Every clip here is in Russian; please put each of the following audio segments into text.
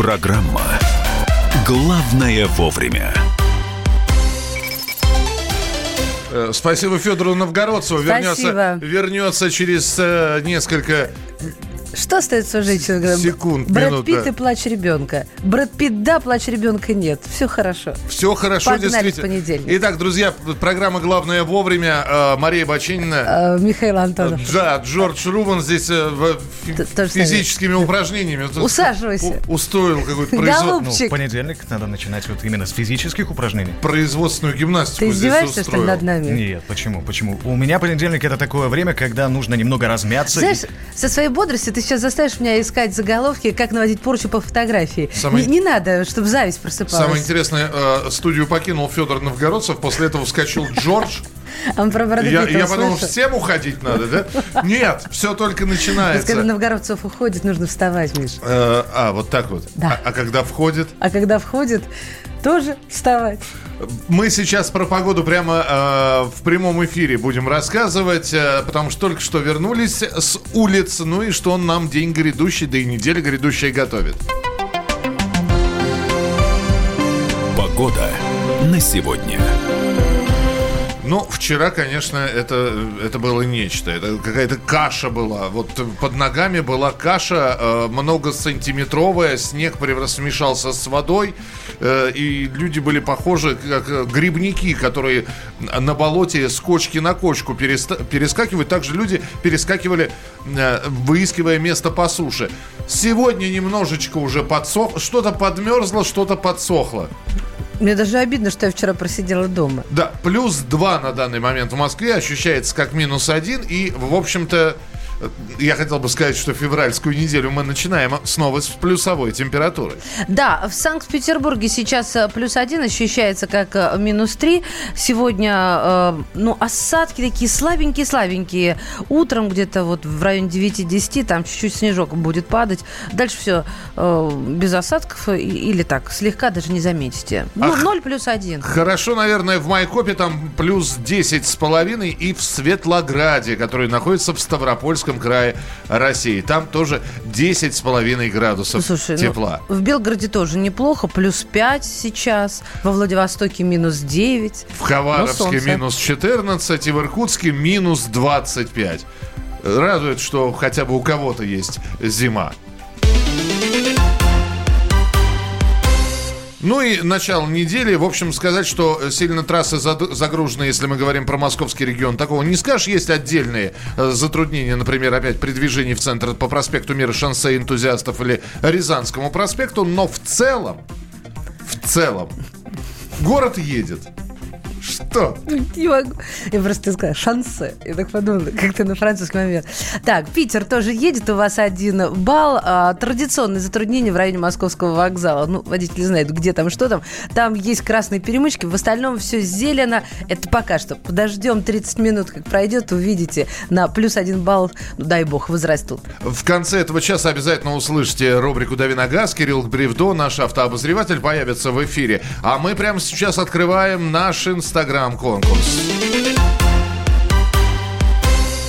Программа «Главное вовремя». Э, Спасибо Федору Новгородцеву. Вернется, Спасибо. вернется через э, несколько Что остается у женщины? Секунд, Брэд минут, Питт да. и плач ребенка. Брэд Питт да, плач ребенка нет. Все хорошо. Все хорошо, Погнали в действительно. понедельник. Итак, друзья, программа «Главное вовремя». Э, Мария Бочинина. Э, Михаил Антонов. Да, Джордж Рубан здесь э, физическими упражнениями. Усаживайся. Устроил какое-то Голубчик. производ- Ну, понедельник надо начинать вот именно с физических упражнений. производственную гимнастику Ты здесь издеваешься, что ли, над нами? Нет, почему? Почему? У меня понедельник это такое время, когда нужно немного размяться. Знаешь, со своей бодростью ты сейчас заставишь меня искать заголовки, как наводить порчу по фотографии. Самое- Не, не надо, чтобы зависть просыпалась. Самое интересное, э, студию покинул Федор Новгородцев, после этого вскочил Джордж. Он про Я, я подумал, всем уходить надо, да? Нет, все только То есть, когда начинается. Новгородцев уходит, нужно вставать, Миш. Э, А, вот так вот. Да. А, а когда входит? А когда входит, тоже вставать. Мы сейчас про погоду прямо э, в прямом эфире будем рассказывать, э, потому что только что вернулись с улиц, ну и что нам день грядущий, да и неделя грядущая готовит. Погода на сегодня. Ну, вчера, конечно, это, это было нечто. Это какая-то каша была. Вот под ногами была каша э, многосантиметровая, снег превра- смешался с водой, э, и люди были похожи как э, грибники, которые на болоте с кочки на кочку переста- перескакивают. Также люди перескакивали, э, выискивая место по суше. Сегодня немножечко уже подсох, что-то подмерзло, что-то подсохло. Мне даже обидно, что я вчера просидела дома. Да, плюс 2 на данный момент в Москве ощущается как минус 1. И, в общем-то, я хотел бы сказать, что февральскую неделю мы начинаем снова с плюсовой температурой. Да, в Санкт-Петербурге сейчас э, плюс один ощущается как э, минус три. Сегодня, э, ну, осадки такие слабенькие-слабенькие. Утром где-то вот в районе 9-10 там чуть-чуть снежок будет падать. Дальше все без осадков или так, слегка даже не заметите. Ну, Ах. 0 плюс один. Хорошо, наверное, в Майкопе там плюс 10 с половиной и в Светлограде, который находится в Ставропольском крае России. Там тоже 10 с половиной градусов Слушай, ну, тепла. в Белгороде тоже неплохо, плюс 5 сейчас, во Владивостоке минус 9. В Хабаровске Ну, минус 14 и в Иркутске минус 25. Радует, что хотя бы у кого-то есть зима. Ну и начало недели. В общем, сказать, что сильно трассы загружены, если мы говорим про московский регион, такого не скажешь. Есть отдельные э, затруднения, например, опять при движении в центр по проспекту Мира Шансе энтузиастов или Рязанскому проспекту. Но в целом, в целом, город едет. Что? Не могу. Я просто сказала шансы. Я так подумала, как ты на французский момент. Так, Питер тоже едет. У вас один балл. А, традиционные затруднения в районе Московского вокзала. Ну, водители знают, где там, что там. Там есть красные перемычки. В остальном все зелено. Это пока что. Подождем 30 минут, как пройдет, увидите. На плюс один балл, ну, дай бог, возрастут. В конце этого часа обязательно услышите рубрику «Дави на газ». Кирилл Бревдо, наш автообозреватель, появится в эфире. А мы прямо сейчас открываем наш инстаграм-конкурс.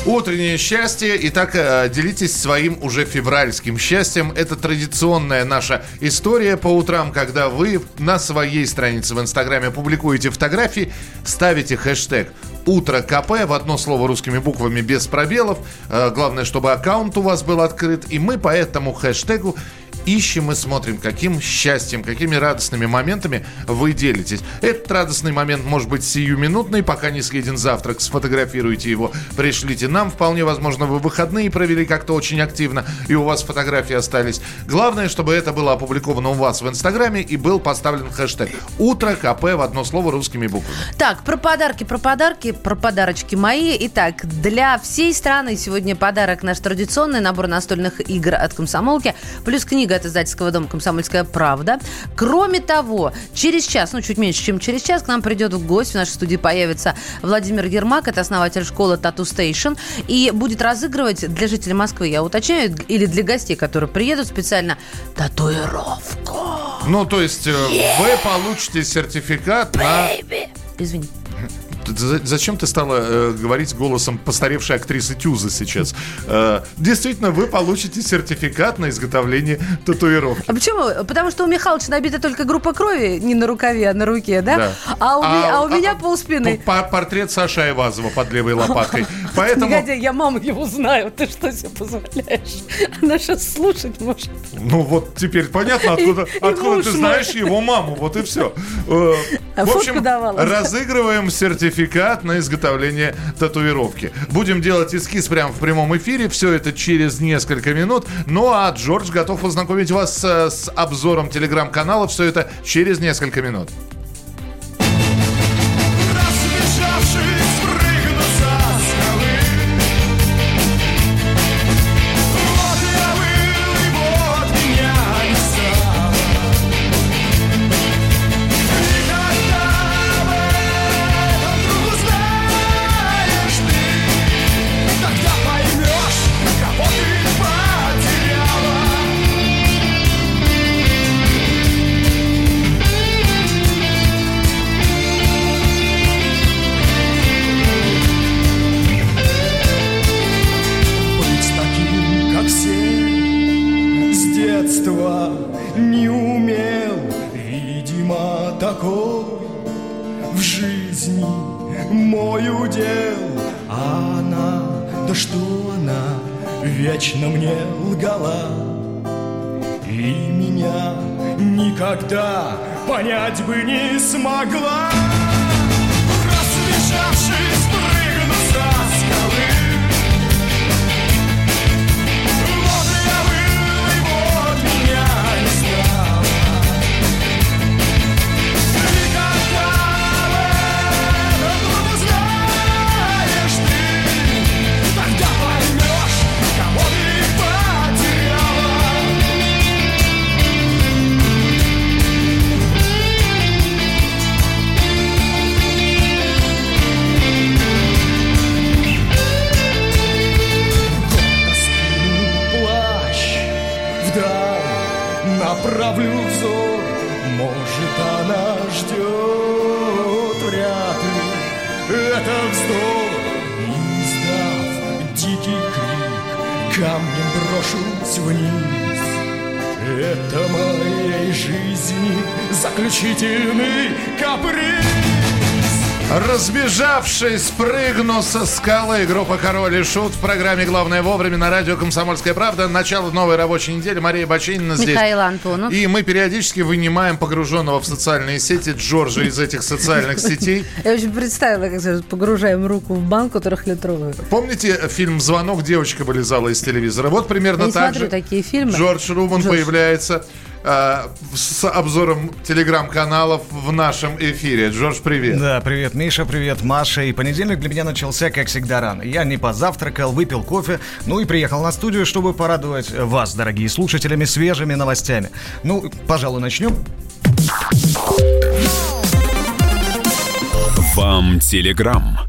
Утреннее счастье. Итак, э, делитесь своим уже февральским счастьем. Это традиционная наша история по утрам, когда вы на своей странице в Инстаграме публикуете фотографии, ставите хэштег «Утро КП» в одно слово русскими буквами без пробелов. Э, Главное, чтобы аккаунт у вас был открыт. И мы по этому хэштегу ищем и смотрим, каким счастьем, какими радостными моментами вы делитесь. Этот радостный момент может быть сиюминутный, пока не съеден завтрак, сфотографируйте его, пришлите нам. Вполне возможно, вы выходные провели как-то очень активно, и у вас фотографии остались. Главное, чтобы это было опубликовано у вас в Инстаграме и был поставлен хэштег «Утро КП» в одно слово русскими буквами. Так, про подарки, про подарки, про подарочки мои. Итак, для всей страны сегодня подарок наш традиционный набор настольных игр от комсомолки, плюс книга от издательского дома «Комсомольская правда». Кроме того, через час, ну чуть меньше, чем через час, к нам придет в гость, в нашей студии появится Владимир Ермак, это основатель школы Тату Station, и будет разыгрывать для жителей Москвы, я уточняю, или для гостей, которые приедут специально, татуировку. Ну, то есть э, вы получите сертификат на... Извини. Зачем ты стала э, говорить голосом постаревшей актрисы Тюза сейчас? Э, Действительно, вы получите сертификат на изготовление татуировки. А почему? Потому что у Михалыча набита только группа крови не на рукаве, а на руке, да? Да. А, у, ми- а у меня полспины. п- Портрет Саши Айвазова под левой лопаткой. Поэтому, Негодяй, я маму его знаю. Ты что себе позволяешь? Она сейчас слушать может. ну вот теперь понятно, откуда, откуда ты знаешь его маму. Вот и все. А В общем, давала. разыгрываем сертификат на изготовление татуировки. Будем делать эскиз прямо в прямом эфире. Все это через несколько минут. Ну а Джордж готов ознакомить вас э, с обзором телеграм-канала. Все это через несколько минут. Разбежавшись, прыгну со скалы. Группа «Король и Шут» в программе «Главное вовремя» на радио «Комсомольская правда». Начало новой рабочей недели. Мария Бачинина здесь. Михаил Антонов. И мы периодически вынимаем погруженного в социальные сети Джорджа из этих социальных сетей. Я очень представила, как погружаем руку в банку трехлитровую. Помните фильм «Звонок» девочка вылезала из телевизора? Вот примерно так же. такие фильмы. Джордж Джордж. появляется э, с обзором телеграм-каналов в нашем эфире. Джордж, привет. Да, привет, Миша, привет, Маша. И понедельник для меня начался, как всегда, рано. Я не позавтракал, выпил кофе, ну и приехал на студию, чтобы порадовать вас, дорогие слушателями, свежими новостями. Ну, пожалуй, начнем. Вам телеграм.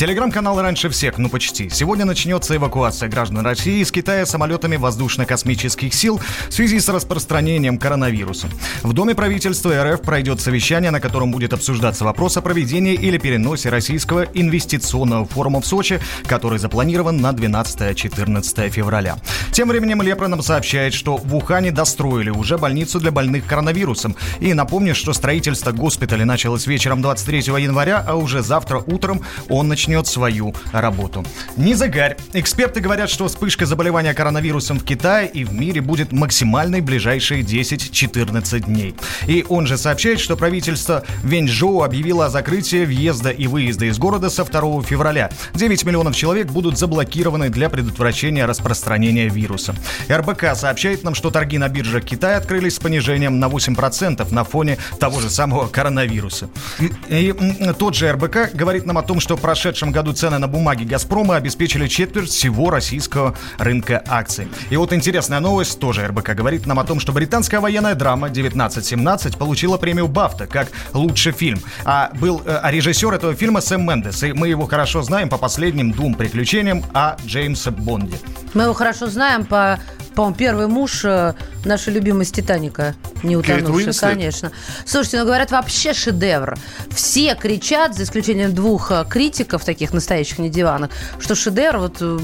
Телеграм-канал раньше всех, ну почти. Сегодня начнется эвакуация граждан России из Китая самолетами воздушно-космических сил в связи с распространением коронавируса. В Доме правительства РФ пройдет совещание, на котором будет обсуждаться вопрос о проведении или переносе российского инвестиционного форума в Сочи, который запланирован на 12-14 февраля. Тем временем Лепра нам сообщает, что в Ухане достроили уже больницу для больных коронавирусом. И напомню, что строительство госпиталя началось вечером 23 января, а уже завтра утром он начнет свою работу. Не загарь. Эксперты говорят, что вспышка заболевания коронавирусом в Китае и в мире будет максимальной ближайшие 10-14 дней. И он же сообщает, что правительство Венчжоу объявило о закрытии въезда и выезда из города со 2 февраля. 9 миллионов человек будут заблокированы для предотвращения распространения вируса. РБК сообщает нам, что торги на биржах Китая открылись с понижением на 8% на фоне того же самого коронавируса. И, и, тот же РБК говорит нам о том, что в прошедшем году цены на бумаги «Газпрома» обеспечили четверть всего российского рынка акций. И вот интересная новость, тоже РБК говорит нам о том, что британская военная драма 1917 получила премию «Бафта» как лучший фильм. А был э, а режиссер этого фильма Сэм Мендес, и мы его хорошо знаем по последним двум приключениям о Джеймсе Бонде. Мы его хорошо знаем по по-моему, первый муж э, нашей любимой с «Титаника», не утонувший, конечно. Слушайте, ну говорят, вообще шедевр. Все кричат, за исключением двух э, критиков, таких настоящих не диванах, что шедевр, вот, э,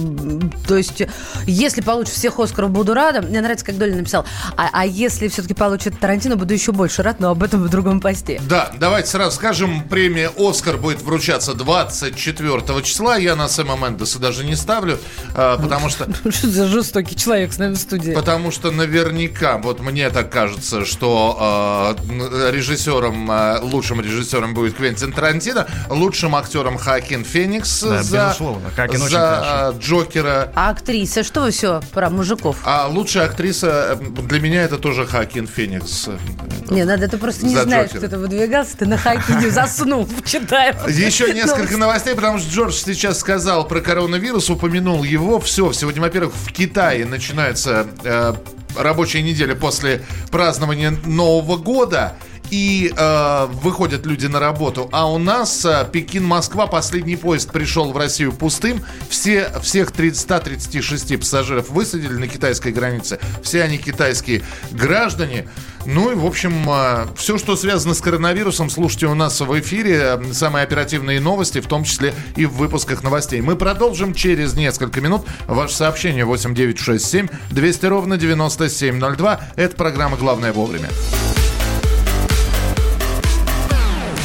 то есть, если получит всех Оскаров, буду рада. Мне нравится, как Долин написал. А, а если все-таки получит Тарантино, буду еще больше рад, но об этом в другом посте. Да, давайте сразу скажем, премия «Оскар» будет вручаться 24 числа. Я на Сэма Мендеса даже не ставлю, а, потому что... Что за жестокий человек с нами в студии? Потому что наверняка, вот мне так кажется, что э, режиссером, э, лучшим режиссером будет Квентин Тарантино, лучшим актером Хакин Феникс Да, за, безусловно, очень за э, Джокера. А актриса, что вы все про мужиков? А лучшая актриса э, для меня это тоже Хакин Феникс. Не, надо, ты просто не За знаешь, Джокера. кто-то выдвигался, ты на хакине заснул, читая. Еще несколько новости. новостей, потому что Джордж сейчас сказал про коронавирус, упомянул его. Все, сегодня, во-первых, в Китае начинается э, рабочая неделя после празднования Нового года. И э, выходят люди на работу. А у нас э, Пекин-Москва, последний поезд пришел в Россию пустым. Все, всех 30, 136 пассажиров высадили на китайской границе. Все они китайские граждане. Ну и, в общем, все, что связано с коронавирусом, слушайте у нас в эфире. Э, Самые оперативные новости, в том числе и в выпусках новостей. Мы продолжим через несколько минут. Ваше сообщение 8967 200 ровно 9702. Это программа «Главное вовремя».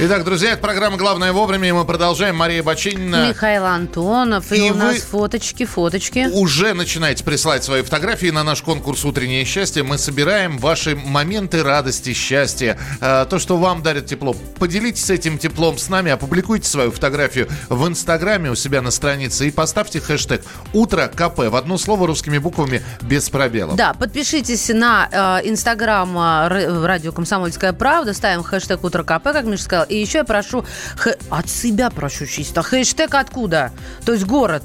Итак, друзья, это программа «Главное вовремя», и мы продолжаем. Мария Бочинина. Михаил Антонов, и, И у нас фоточки, фоточки. Уже начинаете присылать свои фотографии на наш конкурс «Утреннее счастье». Мы собираем ваши моменты радости, счастья, э, то, что вам дарит тепло. Поделитесь этим теплом с нами, опубликуйте свою фотографию в Инстаграме у себя на странице и поставьте хэштег «Утро КП» в одно слово русскими буквами без пробелов. Да, подпишитесь на э, инстаграм э, радио «Комсомольская правда», ставим хэштег «Утро КП», как Миша сказал. И еще я прошу, хэ- от себя прошу чисто, хэштег откуда? То есть город.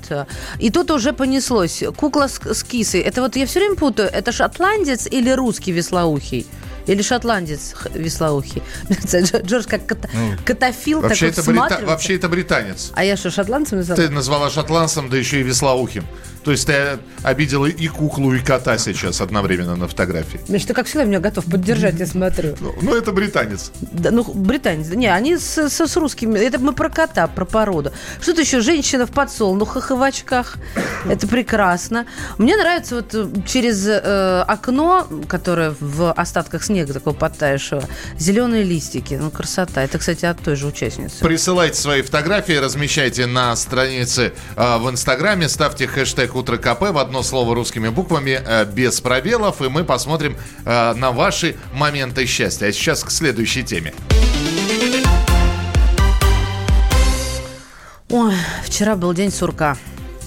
И тут уже понеслось. Кукла с, с кисой. Это вот я все время путаю, это шотландец или русский веслоухий? Или шотландец веслоухий? Джордж как кота- катафил Вообще, это брита- вообще это британец. А я что, шотландцем назвала? Ты назвала шотландцем, да еще и веслоухим. То есть ты обидела и куклу, и кота сейчас одновременно на фотографии. Значит, ты, как всегда, меня готов поддержать, я смотрю. Ну, Ну, это британец. Да, ну, британец. Не, они с, с- с русскими. Это мы про кота, про породу. Что-то еще. Женщина в подсолнухах и в очках. Это прекрасно. Мне нравится вот э, через э, окно, которое в остатках снега такого подтаявшего, зеленые листики. Ну, красота. Это, кстати, от той же участницы. Присылайте свои фотографии, размещайте на странице э, в Инстаграме, ставьте хэштег «Утро КП» в одно слово русскими буквами, э, без пробелов, и мы посмотрим э, на ваши моменты счастья. А сейчас к следующей теме. Ой, вчера был день сурка.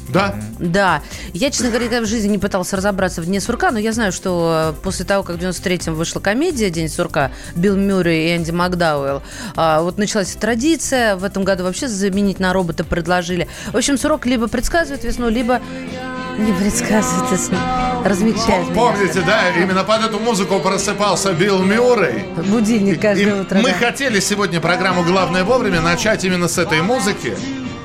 Да? Да. Я, честно говоря, никогда в жизни не пытался разобраться в Дне сурка, но я знаю, что э, после того, как в 93-м вышла комедия «День сурка» Билл Мюррей и Энди Макдауэлл, а, вот началась традиция. В этом году вообще заменить на робота предложили. В общем, сурок либо предсказывает весну, либо не предсказывает весну. Размечает. меня. Помните, да, именно под эту музыку просыпался Билл Мюррей. Будильник И каждое утро. мы да. хотели сегодня программу «Главное вовремя» начать именно с этой музыки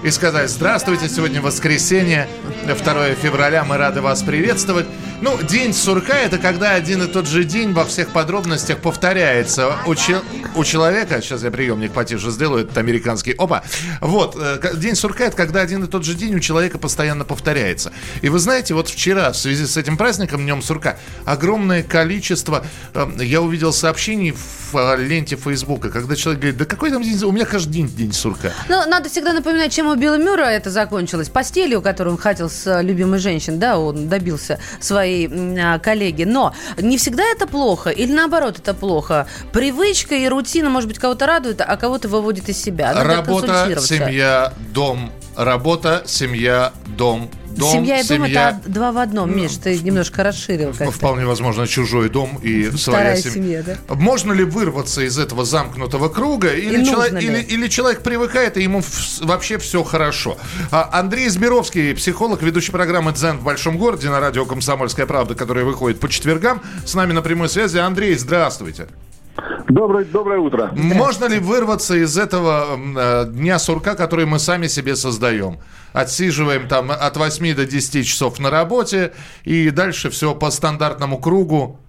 и сказать «Здравствуйте, сегодня воскресенье, 2 февраля. Мы рады вас приветствовать. Ну, день сурка – это когда один и тот же день во всех подробностях повторяется у, че- у человека. Сейчас я приемник потише сделаю, этот американский. Опа. Вот, э, день сурка – это когда один и тот же день у человека постоянно повторяется. И вы знаете, вот вчера в связи с этим праздником, Днем сурка, огромное количество, э, я увидел сообщений в э, ленте Фейсбука, когда человек говорит, да какой там день, у меня каждый день день сурка. Ну, надо всегда напоминать, чем у Билла Мюра это закончилось. Постелью, которую он хотел с э, любимой женщиной, да, он добился своей а, коллеги. Но не всегда это плохо, или наоборот это плохо. Привычка и рутина, может быть, кого-то радует, а кого-то выводит из себя. Надо Работа, семья, дом. Работа, семья, дом. Дом, Семья и дом семья. это два в одном. Миш, ты немножко расширил как-то. Вполне возможно, чужой дом и своя Вторая семья. семья, да? Можно ли вырваться из этого замкнутого круга? Или, человек, ли? или, или человек привыкает, и ему вообще все хорошо? А, Андрей Збировский, психолог, ведущий программы «Дзен в большом городе» на радио «Комсомольская правда», которая выходит по четвергам, с нами на прямой связи. Андрей, здравствуйте. Доброе, доброе утро. Можно ли вырваться из этого э, дня сурка, который мы сами себе создаем? Отсиживаем там от 8 до 10 часов на работе, и дальше все по стандартному кругу.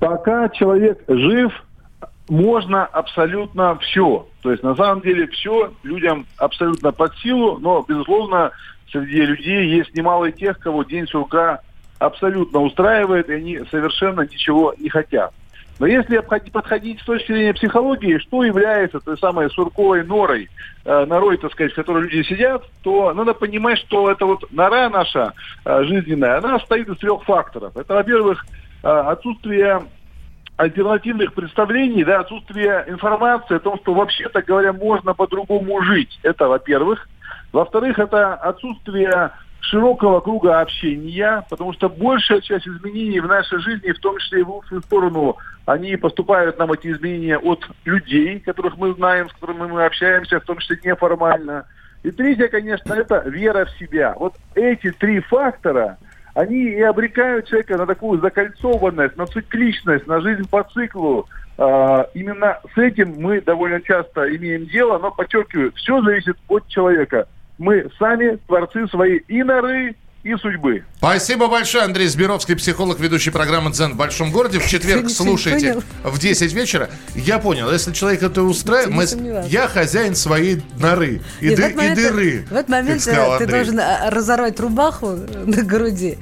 Пока человек жив, можно абсолютно все. То есть на самом деле все людям абсолютно под силу, но, безусловно, среди людей есть немало и тех, кого день сурка абсолютно устраивает, и они совершенно ничего не хотят. Но если подходить с точки зрения психологии, что является той самой сурковой норой, э, норой, так сказать, в которой люди сидят, то надо понимать, что эта вот нора наша э, жизненная, она состоит из трех факторов. Это, во-первых, э, отсутствие альтернативных представлений, да, отсутствие информации о том, что вообще-то говоря можно по-другому жить. Это, во-первых. Во-вторых, это отсутствие широкого круга общения, потому что большая часть изменений в нашей жизни, в том числе и в лучшую сторону, они поступают нам эти изменения от людей, которых мы знаем, с которыми мы общаемся, в том числе неформально. И третье, конечно, это вера в себя. Вот эти три фактора, они и обрекают человека на такую закольцованность, на цикличность, на жизнь по циклу. А, именно с этим мы довольно часто имеем дело, но подчеркиваю, все зависит от человека. Мы сами творцы своей и норы, и судьбы. Спасибо большое, Андрей Збировский, психолог, ведущий программы «Дзен в большом городе». В четверг слушайте в 10 вечера. Я понял, если человек это устраивает, я хозяин своей норы и, Нет, ды- момент и ты- дыры. В этот момент э, ты Андрей. должен э, разорвать рубаху на груди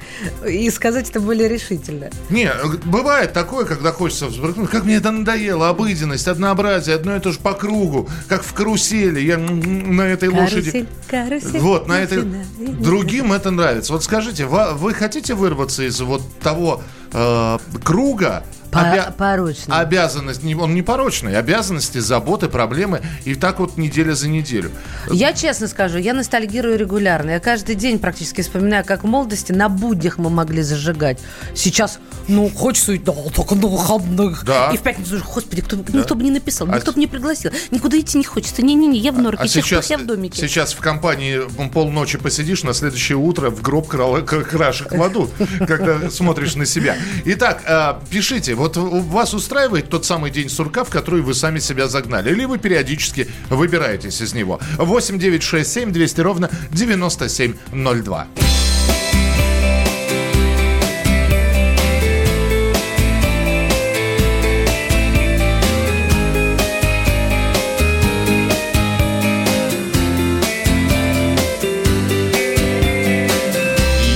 и сказать это более решительно. Не, бывает такое, когда хочется взбрыкнуть. Как мне это надоело, обыденность, однообразие, одно и то же по кругу, как в карусели. Я на этой лошади... Карусель, карусель. Вот, на этой... Другим это нравится. Вот скажите, ва- вы хотите вырваться из вот того э, круга? По- порочный. Обязанность, он не порочный, обязанности, заботы, проблемы. И так вот неделя за неделю. Я честно скажу, я ностальгирую регулярно. Я каждый день практически вспоминаю, как в молодости на буднях мы могли зажигать. Сейчас, ну, хочется, и да, только на выходных. Да. И в пятницу, господи, кто, никто бы не написал, А никто с- бы не пригласил. Никуда идти не хочется. Не-не-не, я в норке, А сейчас, я в домике. сейчас в компании полночи посидишь, на следующее утро в гроб крашек в аду, когда смотришь на себя. Итак, а, пишите, вот вас устраивает тот самый день сурка, в который вы сами себя загнали, или вы периодически выбираетесь из него? 8 9 6 7 200 ровно 9702.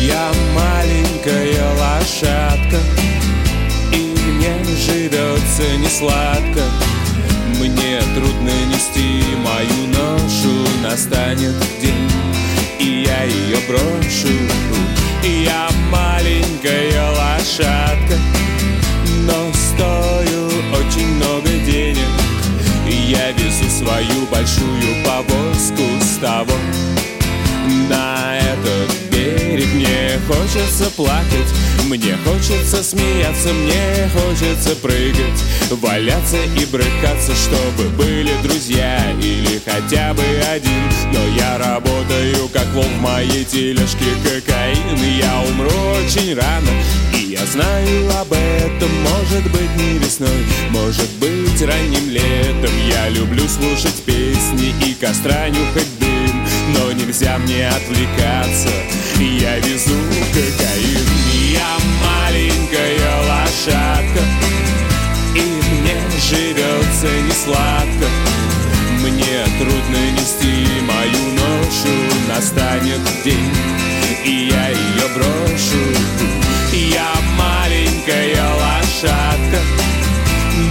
Я маленькая лошадка И мне живется не сладко Настанет день, и я ее брошу. Я маленькая лошадка Но стою очень много денег. Я везу свою большую повозку с того на этот берег Мне хочется плакать, мне хочется смеяться Мне хочется прыгать, валяться и брыкаться Чтобы были друзья или хотя бы один. Но я работаю, как вол в моей тележке кокаин Я умру очень рано, и я знаю об этом Может быть не весной, может быть ранним летом. Я люблю слушать песни и костра нюхать дым но нельзя мне отвлекаться Я везу кокаин, я маленькая лошадка. И мне живется не сладко. Мне трудно нести мою ношу. Настанет день, и я ее брошу. Я маленькая лошадка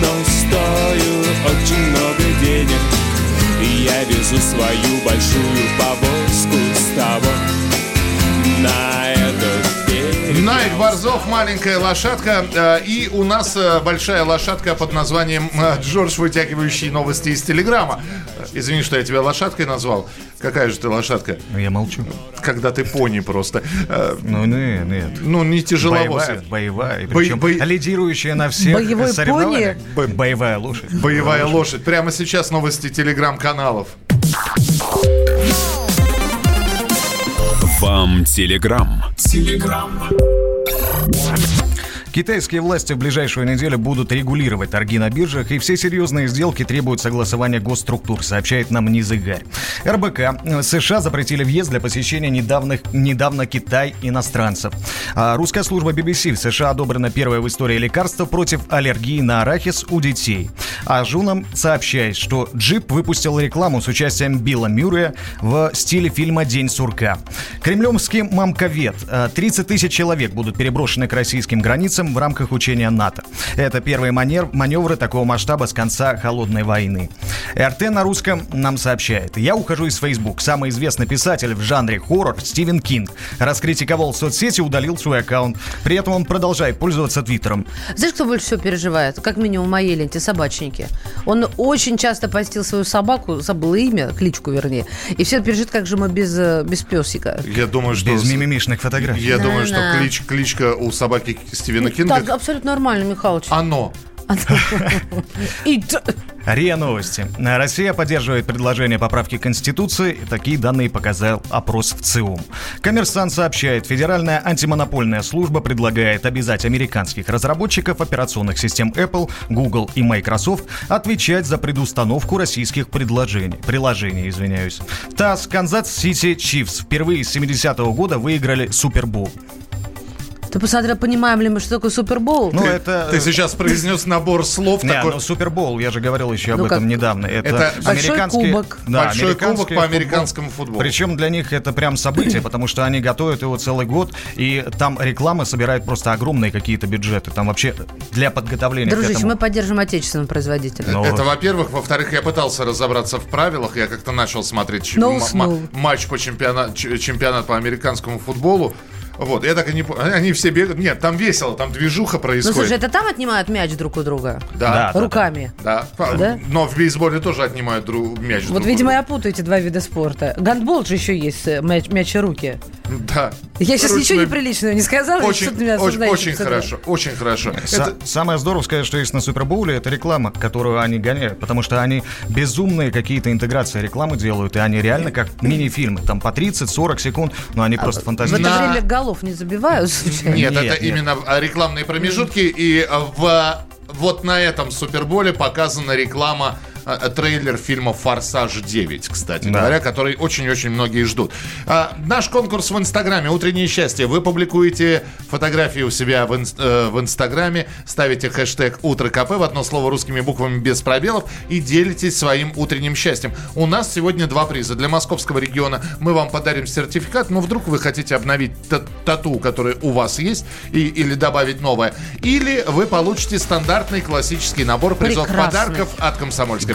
Но стою очень много денег. Я везу свою большую повозку с того на Найк Борзов, маленькая лошадка. э, И у нас э, большая лошадка под названием э, Джордж, вытягивающий новости из Телеграма. Извини, что я тебя лошадкой назвал. Какая же ты лошадка? Ну, Я молчу. Когда ты пони просто. Ну, не, нет. Ну, не тяжеловозы. Боевая, боевая, причем бо- лидирующая на всех Боевой соревнованиях. Бо- Боевая лошадь. Боевая лошадь. Прямо сейчас новости телеграм-каналов. Вам телеграм. Китайские власти в ближайшую неделю будут регулировать торги на биржах, и все серьезные сделки требуют согласования госструктур, сообщает нам Низыгарь. РБК США запретили въезд для посещения недавних, недавно Китай иностранцев. А русская служба BBC в США одобрено первое в истории лекарство против аллергии на арахис у детей. А Жунам сообщает, что Джип выпустил рекламу с участием Билла Мюррея в стиле фильма «День сурка». Кремлевский мамковед. э, 30 тысяч человек будут переброшены к российским границам в рамках учения НАТО. Это первые манер- маневры такого масштаба с конца Холодной войны. РТ на русском нам сообщает. Я ухожу из Facebook. Самый известный писатель в жанре хоррор Стивен Кинг раскритиковал соцсети и удалил свой аккаунт. При этом он продолжает пользоваться Твиттером. Знаешь, кто больше всего переживает? Как минимум в моей ленте собачники. Он очень часто постил свою собаку, забыла имя, кличку вернее. И все переживают, как же мы без, э, без песика. Я думаю, что... Без мимимишных фотографий. Я думаю, что Да-да. клич, кличка у собаки Стивена Кинга... Так, абсолютно нормально, Михалыч. Оно. РИА Новости. Россия поддерживает предложение поправки Конституции. Такие данные показал опрос в ЦИУМ. Коммерсант сообщает, Федеральная антимонопольная служба предлагает обязать американских разработчиков операционных систем Apple, Google и Microsoft отвечать за предустановку российских предложений, приложений. Извиняюсь. ТАСС Канзас Сити Чифс впервые с 70-го года выиграли Супербол. Ты посмотрел, понимаем ли мы, что такое Супербол? Ну, это... Ты сейчас произнес набор слов Не, такой... ну Супербол, я же говорил еще об Ну, этом как? недавно. Это, Это Большой американский кубок. Да, Большой американский кубок по футбол. американскому футболу. Причем для них это прям событие, потому что они готовят его целый год, и там реклама собирает просто огромные какие-то бюджеты. Там вообще для подготовления к Дружище, этому... мы поддержим отечественного производителя. Ну, Это, во-первых. Во-вторых, я пытался разобраться в правилах. Я как-то начал смотреть ч- Но м- уснул. м- матч по чемпионату, чемпионат по американскому футболу. Вот, я так и не понял. Они все бегают. Нет, там весело, там движуха Ну, происходит. слушай, это там отнимают мяч друг у друга? да, Да. Руками. да. Да? Но в бейсболе тоже отнимают дру- мяч. Вот, друг у видимо, друга. я путаю эти два вида спорта. Гандбол же еще есть, э, мяч, мяч и руки. Да. Я сейчас Ручной- ничего неприличного не сказала. Очень, что ты меня очень, очень хорошо, очень хорошо. Это- Самое здоровское, что есть на Супербоуле, это реклама, которую они гоняют, потому что они безумные какие-то интеграции рекламы делают, и они реально как мини-фильмы, там по 30-40 секунд, но они просто В это фантастические. Время голов не забивают, случайно? Нет, Нет, это нет. именно а, рекламные промежутки. И а, в вот на этом Суперболе показана реклама а, трейлер фильма «Форсаж 9», кстати Да. говоря, который очень-очень многие ждут. А, наш конкурс в Инстаграме «Утреннее счастье». Вы публикуете фотографии у себя в, инс- э, в Инстаграме, ставите хэштег «Утро КП» в одно слово русскими буквами без пробелов и делитесь своим утренним счастьем. У нас сегодня два приза. Для московского региона мы вам подарим сертификат, но вдруг вы хотите обновить та- тату, который у вас есть, и, или добавить новое. Или вы получите стандартный классический набор призов Прекрасно. подарков от «Комсомольской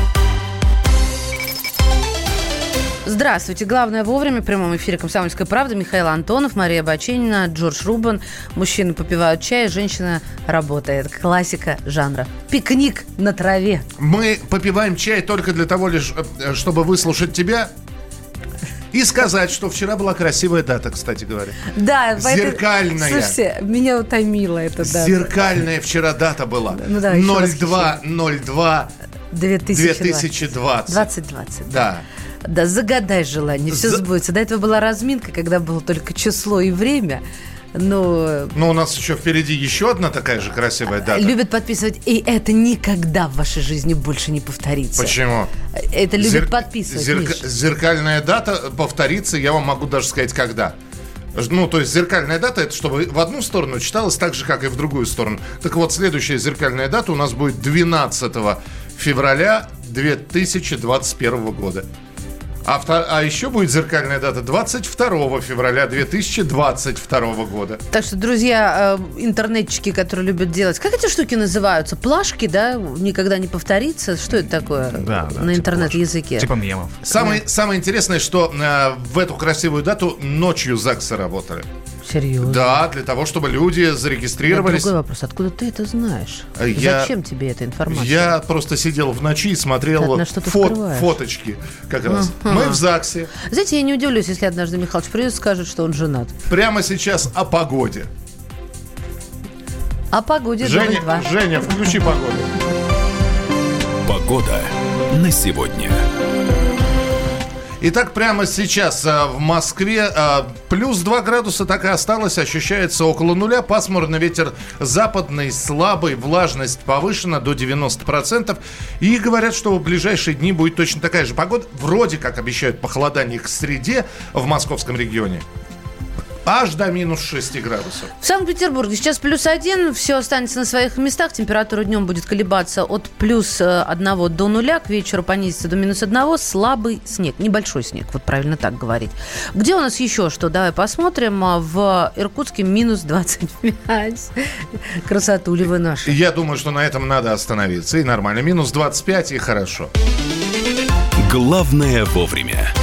Здравствуйте. Главное вовремя в прямом эфире «Комсомольская правда». Михаил Антонов, Мария Баченина, Джордж Рубан. Мужчины попивают чай, женщина работает. Классика жанра. Пикник на траве. Мы попиваем чай только для того лишь, э, чтобы выслушать тебя и сказать, что вчера была красивая дата, кстати говоря. Да, Зеркальная. Слушайте, меня утомила эта дата. Зеркальная вчера дата была. Ну да, еще раз 0202 2020. 2020. 2020. Да. Да, загадай желание, все За- сбудется. До этого была разминка, когда было только число и время. Но Но у нас еще впереди еще одна такая же красивая дата. любят подписывать, и это никогда в вашей жизни больше не повторится. Почему? Это любят Зер- подписывать, зерк-. Зеркальная дата повторится, я вам могу даже сказать, когда. Ну, то есть зеркальная дата, это чтобы в одну сторону читалось так же, как и в другую сторону. Так вот, следующая зеркальная дата у нас будет 12 февраля 2021 года. А, вто- а еще будет зеркальная дата 22 февраля 2022 года. Так что, друзья, э, интернетчики, которые любят делать... Как эти штуки называются? Плашки, да? Никогда не повторится? Что это такое Да, да, на типа интернет-языке? Типа мемов. Самое, самое интересное, что э, в эту красивую дату ночью ЗАГСы работали. Серьезно? Да, для того, чтобы люди зарегистрировались. другой вопрос. Откуда ты это знаешь? Я- Зачем тебе эта информация? Я просто сидел в ночи и смотрел фот- скрываешь. фоточки как раз. Ага. Мы в ЗАГСе. Знаете, я не удивлюсь, если однажды Михалыч придет и скажет, что он женат. Прямо сейчас о погоде. О погоде Женя, дубль два. Женя, включи погоду. Погода на сегодня. Итак, прямо сейчас а, в Москве а, плюс 2 градуса так и осталось, ощущается около нуля. Пасмурный ветер западный, слабый, влажность повышена до 90%. И говорят, что в ближайшие дни будет точно такая же погода. Вроде как обещают похолодание к среде в московском регионе. Аж до минус 6 градусов. В Санкт-Петербурге сейчас плюс один, все останется на своих местах. Температура днем будет колебаться от плюс э, одного до нуля, к вечеру понизится до минус одного. Слабый снег, небольшой снег, вот правильно так говорить. Где у нас еще что? Давай посмотрим. А, В Иркутске минус 25. Красотули вы наши. Я думаю, что на этом надо остановиться. И нормально. Минус 25 и хорошо. Главное вовремя.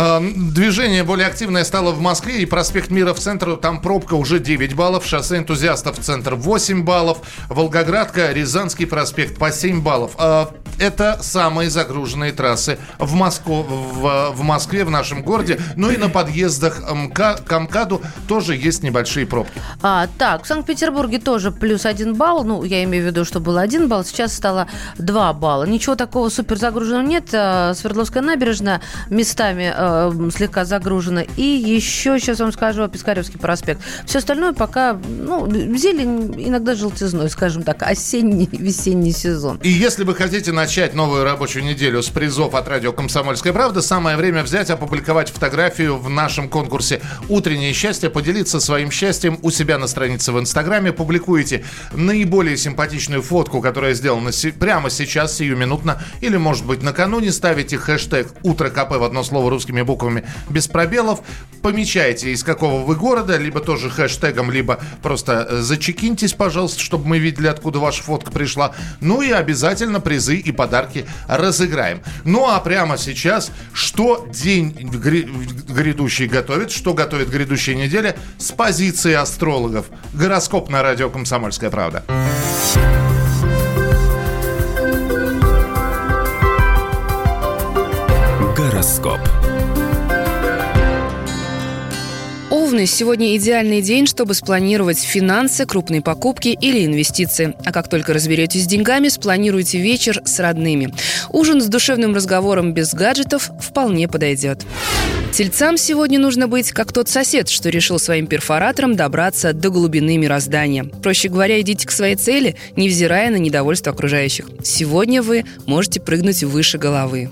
А, Движение более активное стало в Москве и проспект Мира в центр. Там пробка уже 9 баллов. Шоссе энтузиастов в центр 8 баллов. Волгоградка, Рязанский проспект по 7 баллов. А, Это самые загруженные трассы в, Москву, в, в Москве, в нашем городе. Ну и на подъездах МК, к МКАДу тоже есть небольшие пробки. А, так, в Санкт-Петербурге тоже плюс один балл. Ну, я имею в виду, что был один балл, сейчас стало 2 балла. Ничего такого супер загруженного нет. А, Свердловская набережная местами э, слегка загружена. И еще, сейчас вам скажу, Пискаревский проспект. Все остальное пока, ну, зелень, иногда желтизной, скажем так, осенний, весенний сезон. И если вы хотите начать новую рабочую неделю с призов от радио «Комсомольская правда», самое время взять, опубликовать фотографию в нашем конкурсе «Утреннее счастье», поделиться своим счастьем у себя на странице в Инстаграме. Публикуете наиболее симпатичную фотку, которая сделана се- прямо сейчас, сиюминутно, или, может быть, накануне. Ставите хэштег «Утро КП» в одно слово русскими буквами без пробелов. Помечайте, из какого вы города, либо тоже хэштегом, либо просто э, зачекиньтесь, пожалуйста, чтобы мы видели, откуда ваша фотка пришла. Ну и обязательно призы и подарки разыграем. Ну а прямо сейчас, что день гря- грядущий готовит, что готовит грядущая неделя с позиции астрологов. Гороскоп на радио «Комсомольская правда». Гороскоп. Овны, сегодня идеальный день, чтобы спланировать финансы, крупные покупки или инвестиции. А как только разберетесь с деньгами, спланируйте вечер с родными. Ужин с душевным разговором без гаджетов вполне подойдет. Тельцам сегодня нужно быть как тот сосед, что решил своим перфоратором добраться до глубины мироздания. Проще говоря, идите к своей цели, невзирая на недовольство окружающих. Сегодня вы можете прыгнуть выше головы.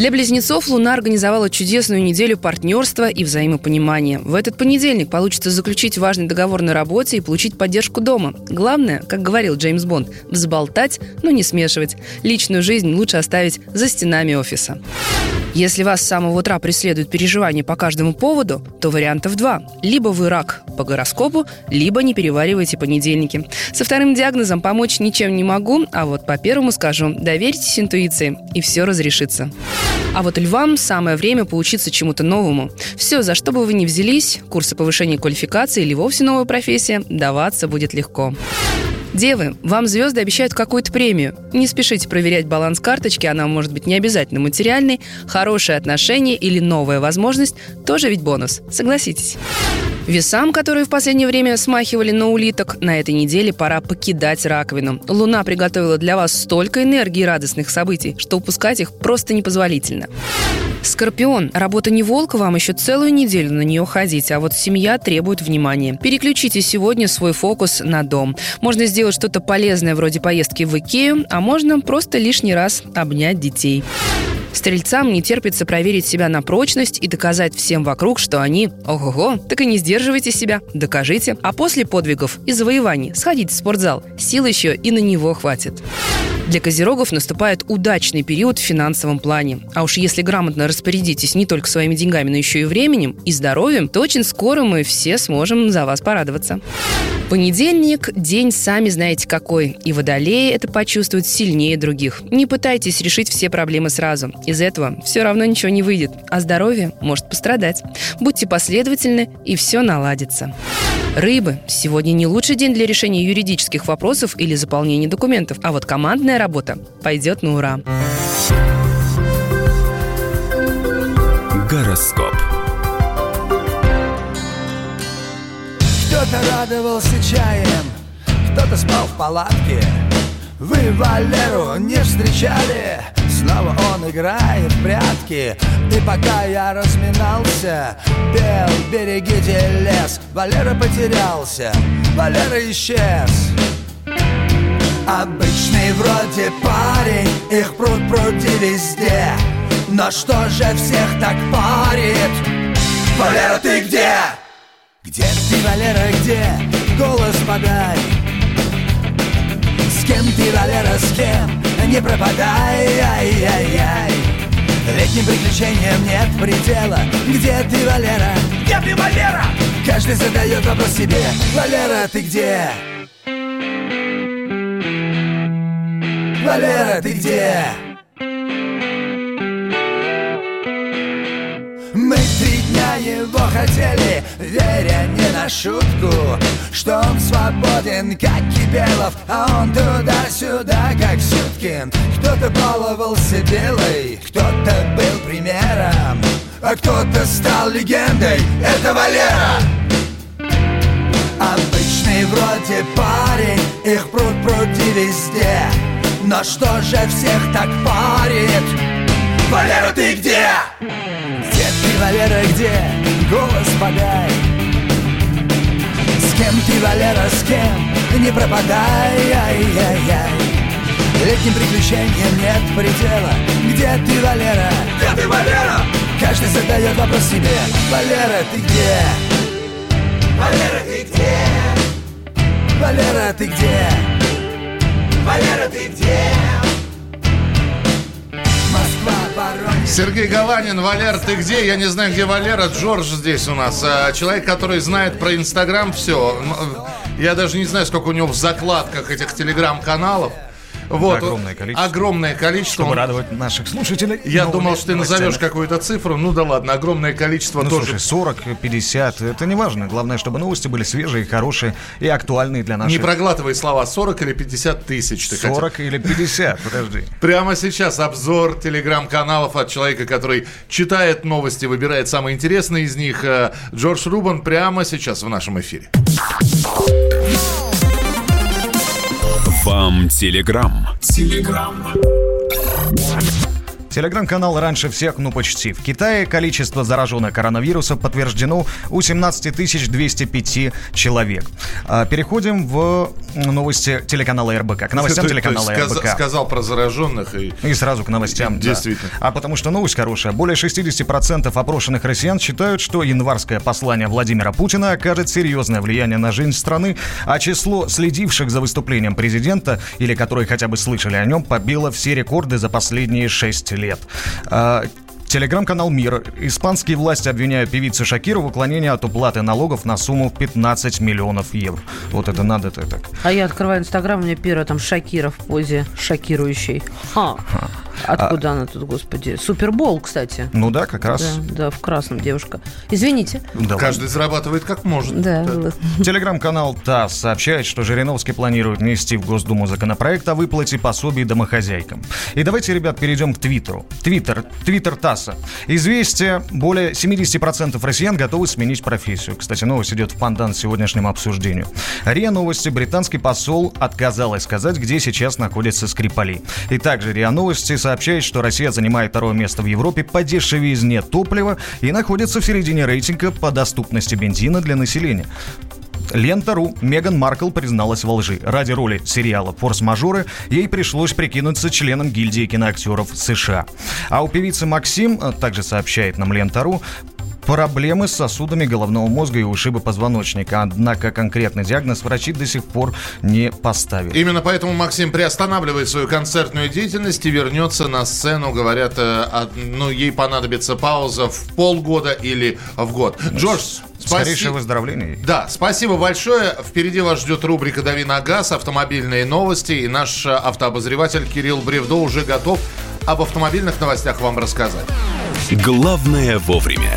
Для близнецов Луна организовала чудесную неделю партнерства и взаимопонимания. В этот понедельник получится заключить важный договор на работе и получить поддержку дома. Главное, как говорил Джеймс Бонд, взболтать, но не смешивать. Личную жизнь лучше оставить за стенами офиса. Если вас с самого утра преследуют переживания по каждому поводу, то вариантов два. Либо вы рак по гороскопу, либо не перевариваете понедельники. Со вторым диагнозом помочь ничем не могу, а вот по первому скажу, доверьтесь интуиции, и все разрешится. А вот львам самое время поучиться чему-то новому. Все, за что бы вы ни взялись, курсы повышения квалификации или вовсе новая профессия, даваться будет легко. Девы, вам звезды обещают какую-то премию. Не спешите проверять баланс карточки, она может быть не обязательно материальной. Хорошие отношения или новая возможность – тоже ведь бонус. Согласитесь. Весам, которые в последнее время смахивали на улиток, на этой неделе пора покидать раковину. Луна приготовила для вас столько энергии и радостных событий, что упускать их просто непозволительно. Скорпион, работа не волка, вам еще целую неделю на нее ходить, а вот семья требует внимания. Переключите сегодня свой фокус на дом. Можно сделать что-то полезное вроде поездки в Икею, а можно просто лишний раз обнять детей. Стрельцам не терпится проверить себя на прочность и доказать всем вокруг, что они ого-го, так и не сдерживайте себя, докажите. А после подвигов и завоеваний сходите в спортзал, сил еще и на него хватит. Для козерогов наступает удачный период в финансовом плане. А уж если грамотно распорядитесь не только своими деньгами, но еще и временем и здоровьем, то очень скоро мы все сможем за вас порадоваться. Понедельник – день сами знаете какой, и водолеи это почувствуют сильнее других. Не пытайтесь решить все проблемы сразу. Из этого все равно ничего не выйдет, а здоровье может пострадать. Будьте последовательны, и все наладится. Рыбы. Сегодня не лучший день для решения юридических вопросов или заполнения документов, а вот командная работа пойдет на ура. Гороскоп. Кто-то радовался чаем, кто-то спал в палатке. Вы Валеру не встречали, снова он играет в прятки. И пока я разминался, пел «Берегите лес», Валера потерялся, Валера исчез. Обычный вроде парень, их пруд пруди везде. Но что же всех так парит? Валера, ты где? Где ты, Валера, где? Голос подай С кем ты, Валера, с кем? Не пропадай, ай-яй-яй Летним приключениям нет предела Где ты, Валера? Где ты, Валера? Каждый задает вопрос себе Валера, ты где? Валера, ты где? Мы три дня его хотели, веря не на шутку Что он свободен, как Кипелов, а он туда-сюда, как Сюткин. Кто-то баловался белой, кто-то был примером А кто-то стал легендой, это Валера! Обычный вроде парень, их пруд пруди везде Но что же всех так парит? Валера, ты где? Где ты, Валера, где? Голос подай С кем ты, Валера, с кем? Не пропадай, ай-яй-яй Летним приключениям нет предела Где ты, Валера? Где ты, Валера? Каждый задает вопрос себе Валера, ты где? Валера, ты где? Валера, ты где? Валера, ты где? Сергей Галанин, Валер, ты где? Я не знаю, где Валера. Джордж здесь у нас. А, Человек, который знает про Инстаграм все. Я даже не знаю, сколько у него в закладках этих телеграм-каналов. Вот. Огромное количество. Огромное количество. Чтобы Он- радовать наших слушателей. Я думал, что ты новостями. назовешь какую-то цифру. Ну да ладно, огромное количество Ну, тоже. слушай, 40, 50, это не важно. Главное, чтобы новости были свежие, хорошие и актуальные для наших. Не проглатывай слова 40 или 50 тысяч. Ты хотел. 40 или 50, подожди. Прямо сейчас обзор телеграм-каналов от человека, который читает новости, выбирает самые интересные из них. Э, Джордж Рубан прямо сейчас в нашем эфире. Вам телеграм. Телеграм. Телеграм-канал раньше всех, ну почти. В Китае количество зараженных коронавирусом подтверждено у 17 205 человек. А, Переходим в новости телеканала РБК. К новостям Ты- ты телеканала сказ- РБК. Сказал про зараженных и... И сразу к новостям. да. Действительно. А потому что новость хорошая. Более 60% опрошенных россиян считают, что январское послание Владимира Путина окажет серьезное влияние на жизнь страны, а число следивших за выступлением президента, или которые хотя бы слышали о нем, побило все рекорды за последние 6 лет. А, Телеграм-канал «Мир». Испанские власти обвиняют певицу Шакиру в уклонении от уплаты налогов на сумму в 15 миллионов евро. Вот это надо-то так. А я открываю Инстаграм, у меня первая там Шакира в позе шокирующей. Ха. Откуда она тут, господи? Супербол, кстати. Ну да, как раз. Да, да, в красном девушка. Извините. Да Каждый зарабатывает как может. Да. Телеграм-канал ТАСС сообщает, что Жириновский планирует внести в Госдуму законопроект о выплате пособий домохозяйкам. И давайте, ребят, перейдем к Твиттеру. Твиттер, Твиттер ТАССа. Известие, более 70% россиян готовы сменить профессию. Кстати, новость идет в пандан сегодняшнему обсуждению. РИА Новости. Британский посол отказалась сказать, где сейчас находится Скрипали. И также РИА Новости сообщает, что Россия занимает второе место в Европе по дешевизне топлива и находится в середине рейтинга по доступности бензина для населения. Лента.ру. Меган Маркл призналась во лжи. Ради роли сериала «Форс-мажоры» ей пришлось прикинуться членом гильдии киноактеров США. А у певицы Максим, а также сообщает нам Лента.ру, проблемы с сосудами головного мозга и ушибы позвоночника. Однако конкретный диагноз врачи до сих пор не поставили. Именно поэтому Максим приостанавливает свою концертную деятельность и вернется на сцену. Говорят, э, от- ну, ей понадобится пауза в полгода или в год. Джордж, Скорейшее спасибо. выздоровление. Да, спасибо большое. Впереди вас ждет рубрика «Дави на газ», автомобильные новости. И наш э, автообозреватель Кирилл Бревдо уже готов об автомобильных новостях вам рассказать. Главное вовремя.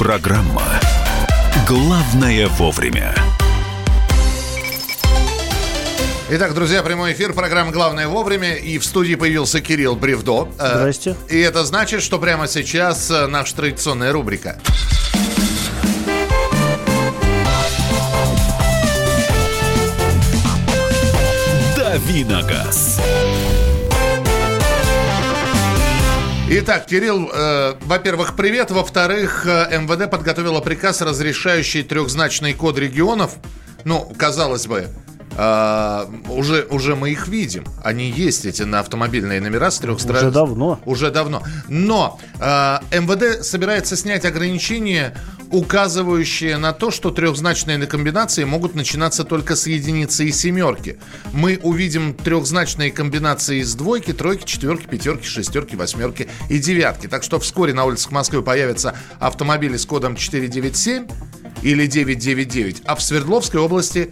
Программа «Главное вовремя». Итак, друзья, прямой эфир, программа «Главное вовремя». И в студии появился Кирилл Бревдо. Э, Здрасте. И это значит, что прямо сейчас э, наша традиционная рубрика. «Дави Итак, Кирилл, э, во-первых, привет. Во-вторых, э, МВД подготовила приказ, разрешающий трехзначный код регионов. Ну, казалось бы, э, уже, уже мы их видим. Они есть, эти на автомобильные номера с трех стран. Уже давно. Уже давно. Но э, МВД собирается снять ограничения, указывающие на то, что трехзначные комбинации могут начинаться только с единицы и семерки. Мы увидим трехзначные комбинации с двойки, тройки, четверки, пятерки, шестерки, восьмерки и девятки. Так что вскоре на улицах Москвы появятся автомобили с кодом 497 или 999, а в Свердловской области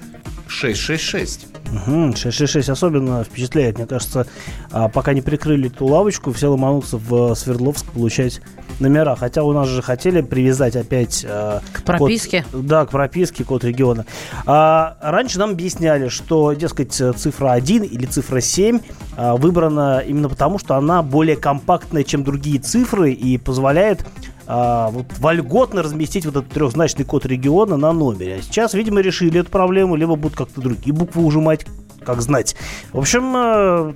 666. Угу, 666 особенно впечатляет. Мне кажется, а, пока не прикрыли эту лавочку, все ломанутся в Свердловск получать номера. Хотя у нас же хотели привязать опять... К прописке? да, к прописке, код региона. А, раньше нам объясняли, что, дескать, цифра 1 или цифра 7 а, выбрана именно потому, что она более компактная, чем другие цифры и позволяет а, вот вольготно разместить вот этот трехзначный код региона на номере. А сейчас, видимо, решили эту проблему, либо будут как-то другие буквы ужимать, как знать. В общем, э,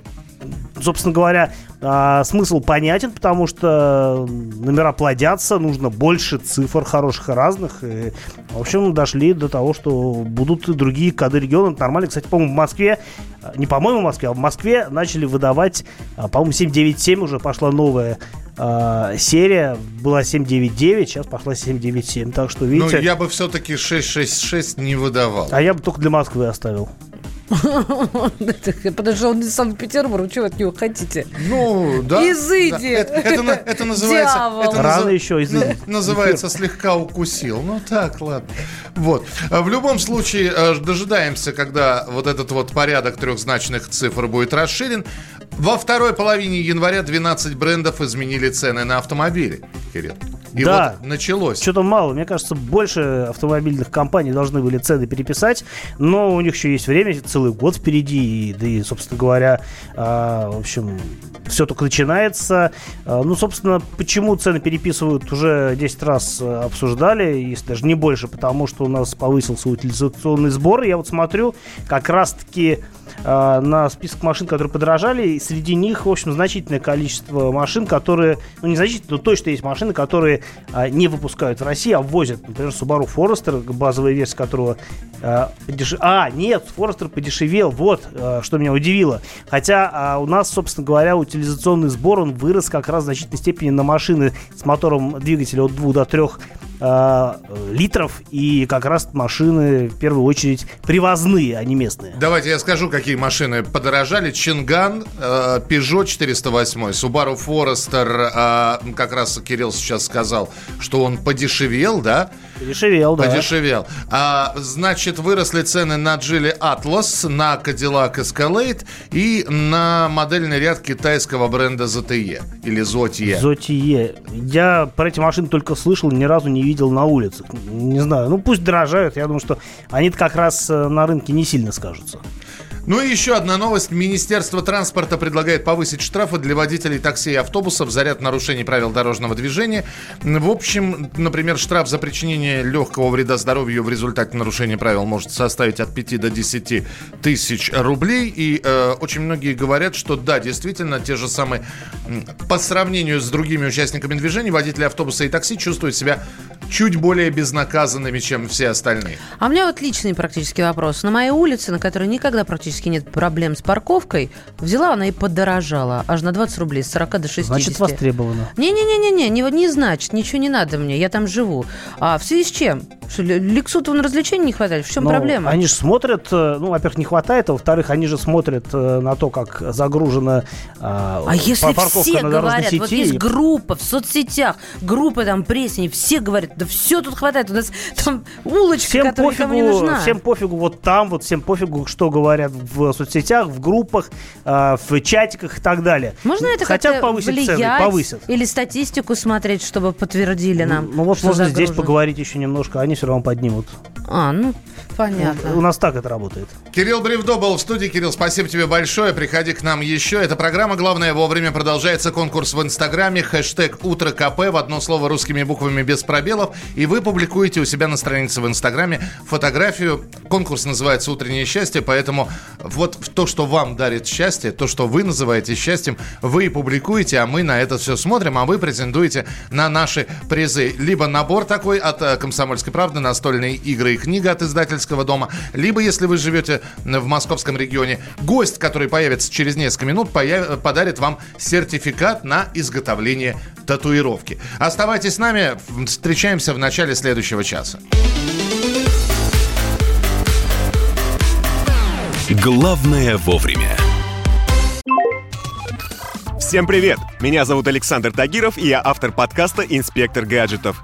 собственно говоря, а, смысл понятен, потому что номера плодятся, нужно больше цифр хороших и разных. И, в общем, дошли до того, что будут и другие коды региона. Нормально, кстати, по-моему, в Москве, а, не по-моему в Москве, а в Москве начали выдавать, а, по-моему, 797 уже пошла новая серия. Была 799, сейчас пошла 797. Так что, видите... Ну, я бы все-таки 666 не выдавал. А я бы только для Москвы оставил. Потому что он из Санкт-Петербурга, чего от него хотите? Ну, да. Изыди! Да. Это, это на- это называется... Дьявол. это Рано еще изыди. Называется слегка укусил. Ну так, ладно. Вот. А В любом случае, э, дожидаемся, когда вот этот вот порядок трехзначных цифр будет расширен. Во второй половине января 12 брендов изменили цены на автомобили. Кирилл. И да. вот началось. Что-то мало. Мне кажется, больше автомобильных компаний должны были цены переписать, но у них еще есть время, целый год впереди, и, да и, собственно говоря, а, в общем, все только начинается. А, ну, собственно, почему цены переписывают, уже 10 раз э, обсуждали, если даже не больше, потому что у нас повысился утилизационный сбор. Я вот смотрю, как раз-таки а, на список машин, которые подорожали. И среди них, в общем, значительное количество машин, которые, ну, не значительно, но точно есть машины, которые а, не выпускают в России, а ввозят. Например, Subaru Forester, базовая версия которого подеш... А, нет, Forester подешевел, вот, а, что меня удивило. Хотя у нас, собственно говоря, утилизационный сбор, он вырос как раз в значительной степени на машины с мотором двигателя от 2 до 3 э, литров и как раз машины в первую очередь привозные, а не местные. Давайте я скажу, какие машины подорожали. Чинган, э, Peugeot 408, Subaru Forester, э, как раз Кирилл сейчас сказал, что он подешевел, да? Подешевел, да. Подешевел. А, значит, выросли цены на Geely Atlas, на Cadillac Escalade и на модельный ряд китайского бренда ZTE или ZOTE. ZOTE. Я про эти машины только слышал, ни разу не видел на улицах. Не знаю, ну пусть дорожают, я думаю, что они как раз э, на рынке не сильно скажутся. Ну и еще одна новость. Министерство транспорта предлагает повысить штрафы для водителей такси и автобусов за ряд нарушений правил дорожного движения. В общем, например, штраф за причинение легкого вреда здоровью в результате нарушения правил может составить от 5 до 10 тысяч рублей. И э, очень многие говорят, что да, действительно, те же самые... По сравнению с другими участниками движения, водители автобуса и такси чувствуют себя чуть более безнаказанными, чем все остальные. А у меня вот личный практически вопрос. На моей улице, на которой никогда практически нет проблем с парковкой, взяла она и подорожала. Аж на 20 рублей, с 40 до 60. Значит, востребовано. Не-не-не-не, не, не значит, ничего не надо мне, я там живу. А в связи с чем? Что, Лексуту вон развлечений не хватает? В чем Но проблема? Они же смотрят, э, ну, во-первых, не хватает, а во-вторых, они же смотрят э, на то, как загружена а, а если все на говорят, сети. вот есть группа в соцсетях, группа там прессе, все говорят, да все тут хватает, у нас там улочка, всем которая пофигу, никому не нужна. Всем пофигу вот там, вот всем пофигу, что говорят в соцсетях, в группах, э, в чатиках и так далее. Можно это Хотят как-то повысить влиять цены, повысят. или статистику смотреть, чтобы подтвердили нам? Ну вот что можно здесь загружено? поговорить еще немножко, они все равно поднимут. А, ну, понятно. У нас так это работает. Кирилл Бревдо был в студии. Кирилл, спасибо тебе большое. Приходи к нам еще. Эта программа «Главное вовремя» продолжается конкурс в Инстаграме. Хэштег «Утро КП» в одно слово русскими буквами без пробелов. И вы публикуете у себя на странице в Инстаграме фотографию. Конкурс называется «Утреннее счастье», поэтому вот то, что вам дарит счастье, то, что вы называете счастьем, вы и публикуете, а мы на это все смотрим, а вы претендуете на наши призы. Либо набор такой от э, «Комсомольской правды», настольные игры и книга от издательского дома, либо, если вы живете в московском регионе, гость, который появится через несколько минут, появ- подарит вам сертификат на изготовление татуировки. Оставайтесь с нами, встречаемся в начале следующего часа. Главное вовремя. Всем привет! Меня зовут Александр Тагиров, и я автор подкаста «Инспектор гаджетов».